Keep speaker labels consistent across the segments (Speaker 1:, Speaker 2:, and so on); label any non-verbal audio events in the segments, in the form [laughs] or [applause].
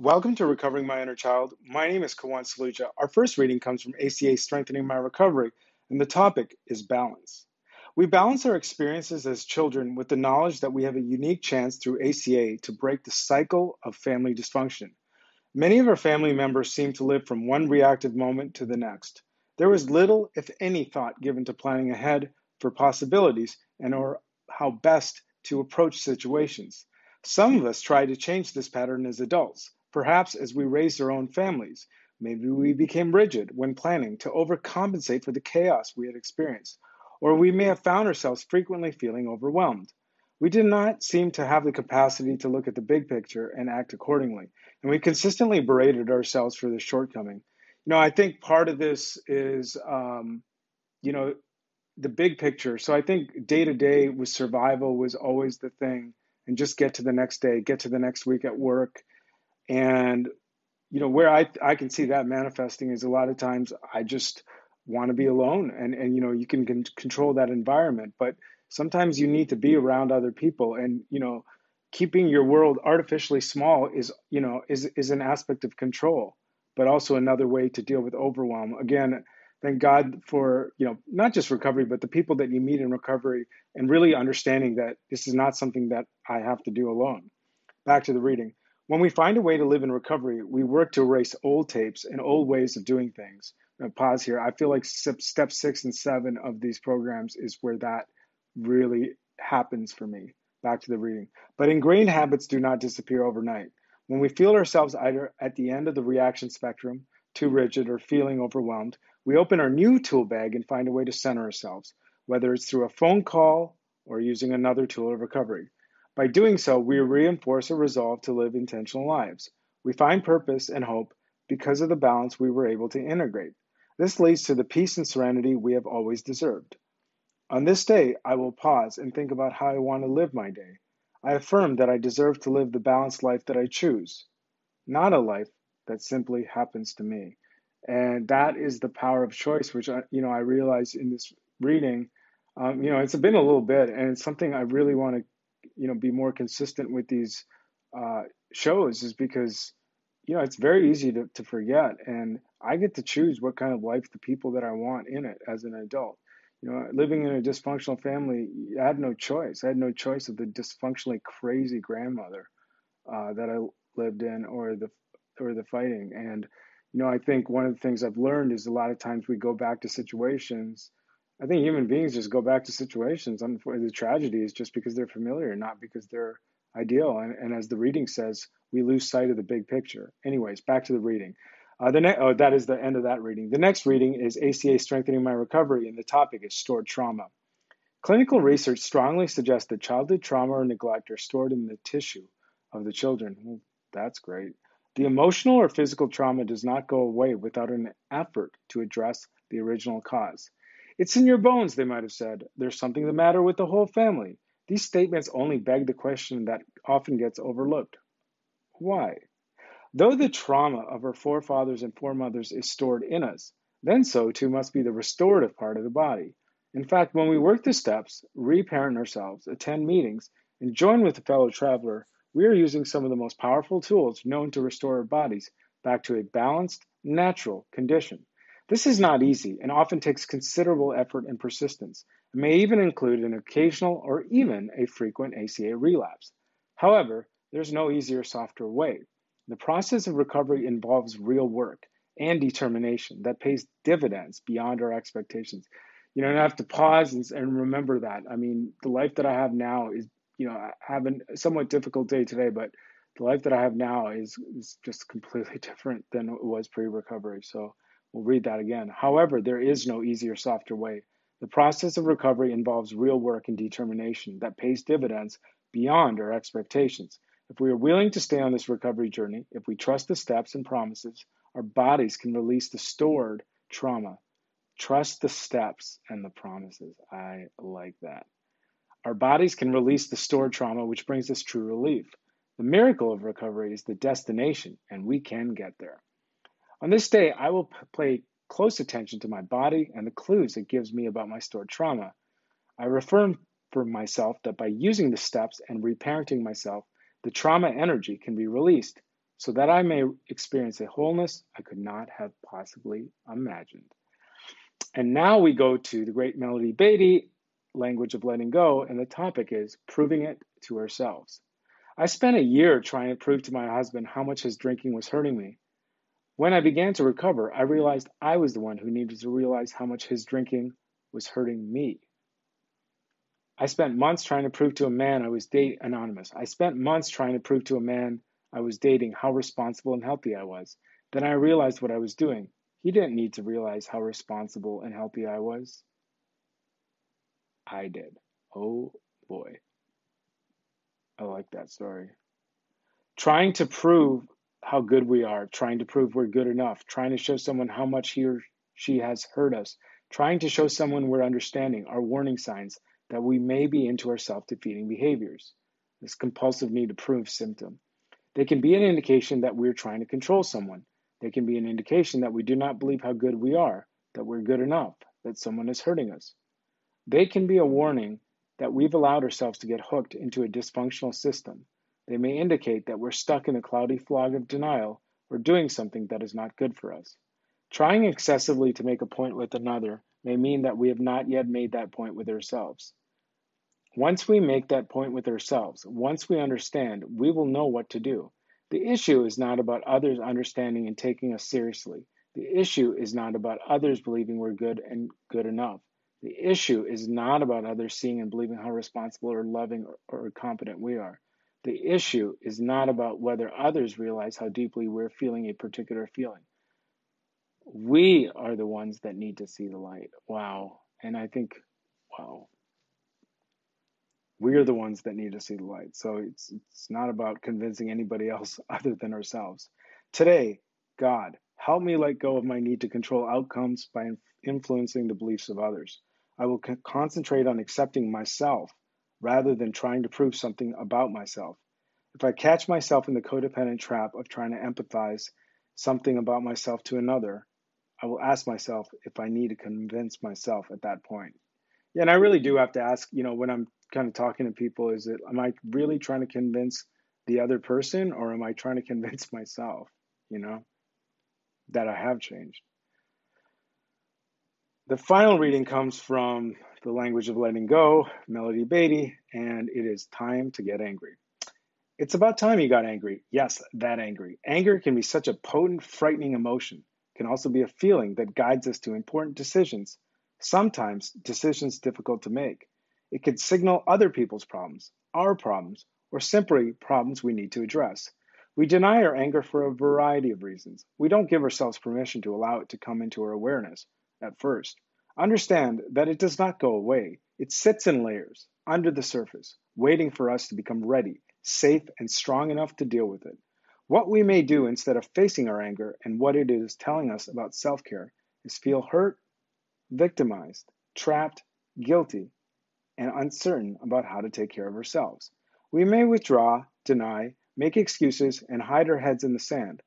Speaker 1: Welcome to Recovering My Inner Child. My name is Kawan Saluja. Our first reading comes from ACA Strengthening My Recovery, and the topic is balance. We balance our experiences as children with the knowledge that we have a unique chance through ACA to break the cycle of family dysfunction. Many of our family members seem to live from one reactive moment to the next. There was little, if any, thought given to planning ahead for possibilities and or how best to approach situations. Some of us try to change this pattern as adults Perhaps as we raised our own families, maybe we became rigid when planning to overcompensate for the chaos we had experienced, or we may have found ourselves frequently feeling overwhelmed. We did not seem to have the capacity to look at the big picture and act accordingly, and we consistently berated ourselves for this shortcoming. You know, I think part of this is, um, you know, the big picture. So I think day to day with survival was always the thing, and just get to the next day, get to the next week at work, and you know where I I can see that manifesting is a lot of times I just want to be alone, and and you know you can, can control that environment, but sometimes you need to be around other people, and you know keeping your world artificially small is you know is is an aspect of control, but also another way to deal with overwhelm. Again, thank God for you know not just recovery, but the people that you meet in recovery, and really understanding that this is not something that I have to do alone. Back to the reading. When we find a way to live in recovery, we work to erase old tapes and old ways of doing things. Now, pause here. I feel like step six and seven of these programs is where that really happens for me. Back to the reading. But ingrained habits do not disappear overnight. When we feel ourselves either at the end of the reaction spectrum, too rigid, or feeling overwhelmed, we open our new tool bag and find a way to center ourselves, whether it's through a phone call or using another tool of recovery. By doing so, we reinforce a resolve to live intentional lives. We find purpose and hope because of the balance we were able to integrate. This leads to the peace and serenity we have always deserved. On this day, I will pause and think about how I want to live my day. I affirm that I deserve to live the balanced life that I choose, not a life that simply happens to me. And that is the power of choice, which I, you know I realize in this reading. Um, you know, it's been a little bit, and it's something I really want to you know be more consistent with these uh, shows is because you know it's very easy to, to forget and i get to choose what kind of life the people that i want in it as an adult. You know living in a dysfunctional family i had no choice. I had no choice of the dysfunctionally crazy grandmother uh, that i lived in or the or the fighting. And you know i think one of the things i've learned is a lot of times we go back to situations I think human beings just go back to situations. The tragedy is just because they're familiar, not because they're ideal. And, and as the reading says, we lose sight of the big picture. Anyways, back to the reading. Uh, the ne- oh, that is the end of that reading. The next reading is ACA Strengthening My Recovery, and the topic is stored trauma. Clinical research strongly suggests that childhood trauma or neglect are stored in the tissue of the children. Well, that's great. The emotional or physical trauma does not go away without an effort to address the original cause. It's in your bones, they might have said. There's something the matter with the whole family. These statements only beg the question that often gets overlooked why? Though the trauma of our forefathers and foremothers is stored in us, then so too must be the restorative part of the body. In fact, when we work the steps, reparent ourselves, attend meetings, and join with a fellow traveler, we are using some of the most powerful tools known to restore our bodies back to a balanced, natural condition. This is not easy and often takes considerable effort and persistence. It may even include an occasional or even a frequent ACA relapse. However, there's no easier, softer way. The process of recovery involves real work and determination that pays dividends beyond our expectations. You know, and I have to pause and, and remember that. I mean, the life that I have now is, you know, I have a somewhat difficult day today, but the life that I have now is, is just completely [laughs] different than it was pre recovery. So, We'll read that again. However, there is no easier, softer way. The process of recovery involves real work and determination that pays dividends beyond our expectations. If we are willing to stay on this recovery journey, if we trust the steps and promises, our bodies can release the stored trauma. Trust the steps and the promises. I like that. Our bodies can release the stored trauma, which brings us true relief. The miracle of recovery is the destination, and we can get there. On this day, I will pay close attention to my body and the clues it gives me about my stored trauma. I affirm for myself that by using the steps and reparenting myself, the trauma energy can be released. so that I may experience a wholeness I could not have possibly imagined. And now we go to the great Melody Beattie, language of letting go, and the topic is proving it to ourselves. I spent a year trying to prove to my husband how much his drinking was hurting me. When I began to recover, I realized I was the one who needed to realize how much his drinking was hurting me. I spent months trying to prove to a man I was dating anonymous. I spent months trying to prove to a man I was dating how responsible and healthy I was. Then I realized what I was doing. He didn't need to realize how responsible and healthy I was. I did. Oh boy. I like that story. Trying to prove how good we are, trying to prove we're good enough, trying to show someone how much he or she has hurt us, trying to show someone we're understanding are warning signs that we may be into our self defeating behaviors, this compulsive need to prove symptom. They can be an indication that we're trying to control someone. They can be an indication that we do not believe how good we are, that we're good enough, that someone is hurting us. They can be a warning that we've allowed ourselves to get hooked into a dysfunctional system. They may indicate that we're stuck in a cloudy fog of denial or doing something that is not good for us. Trying excessively to make a point with another may mean that we have not yet made that point with ourselves. Once we make that point with ourselves, once we understand, we will know what to do. The issue is not about others understanding and taking us seriously. The issue is not about others believing we're good and good enough. The issue is not about others seeing and believing how responsible or loving or, or competent we are. The issue is not about whether others realize how deeply we're feeling a particular feeling. We are the ones that need to see the light. Wow. And I think, wow. We are the ones that need to see the light. So it's it's not about convincing anybody else [laughs] other than ourselves. Today, God, help me let go of my need to control outcomes by influencing the beliefs of others. I will concentrate on accepting myself rather than trying to prove something about myself. If I catch myself in the codependent trap of trying to empathize something about myself to another, I will ask myself if I need to convince myself at that point. Yeah, and I really do have to ask, you know, when I'm kind of talking to people is it am I really trying to convince the other person or am I trying to convince [laughs] myself, you know, that I have changed? The final reading comes from The Language of Letting Go, Melody Beattie, and it is time to get angry. It's about time you got angry. Yes, that angry. Anger can be such a potent, frightening emotion. It can also be a feeling that guides us to important decisions, sometimes decisions difficult to make. It could signal other people's problems, our problems, or simply problems we need to address. We deny our anger for a variety of reasons. We don't give ourselves permission to allow it to come into our awareness at first. Understand that it does not go away. It sits in layers under the surface, waiting for us to become ready, safe, and strong enough to deal with it. What we may do instead of facing our anger and what it is telling us about self care is feel hurt, victimized, trapped, guilty, and uncertain about how to take care of ourselves. We may withdraw, deny, make excuses, and hide our heads in the sand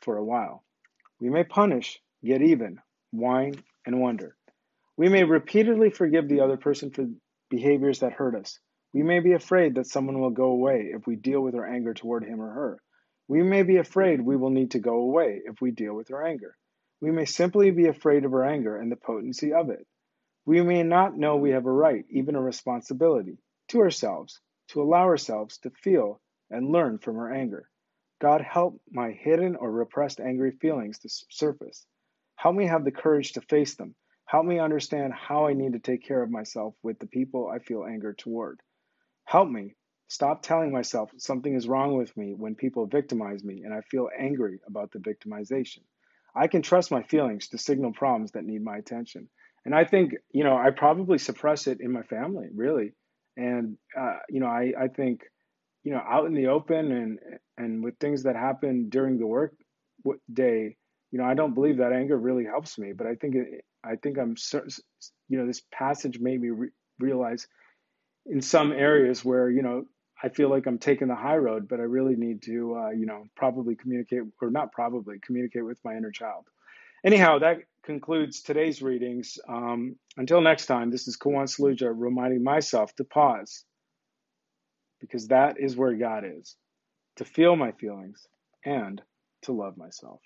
Speaker 1: for a while. We may punish, get even, whine, and wonder. We may repeatedly forgive the other person for behaviors that hurt us. We may be afraid that someone will go away if we deal with our anger toward him or her. We may be afraid we will need to go away if we deal with our anger. We may simply be afraid of our anger and the potency of it. We may not know we have a right, even a responsibility, to ourselves, to allow ourselves to feel and learn from our anger. God, help my hidden or repressed angry feelings to surface. Help me have the courage to face them. Help me understand how I need to take care of myself with the people I feel anger toward. Help me stop telling myself something is wrong with me when people victimize me and I feel angry about the victimization. I can trust my feelings to signal problems that need my attention and I think you know I probably suppress it in my family really, and uh, you know I I think you know out in the open and and with things that happen during the work day, you know I don't believe that anger really helps me, but I think it, I think I'm you know this passage made me re- realize in some areas where you know I feel like I'm taking the high road, but I really need to, uh, you know, probably communicate, or not probably, communicate with my inner child. Anyhow, that concludes today's readings. Um, until next time, this is Kawan Saluja reminding myself to pause because that is where God is, to feel my feelings, and to love myself.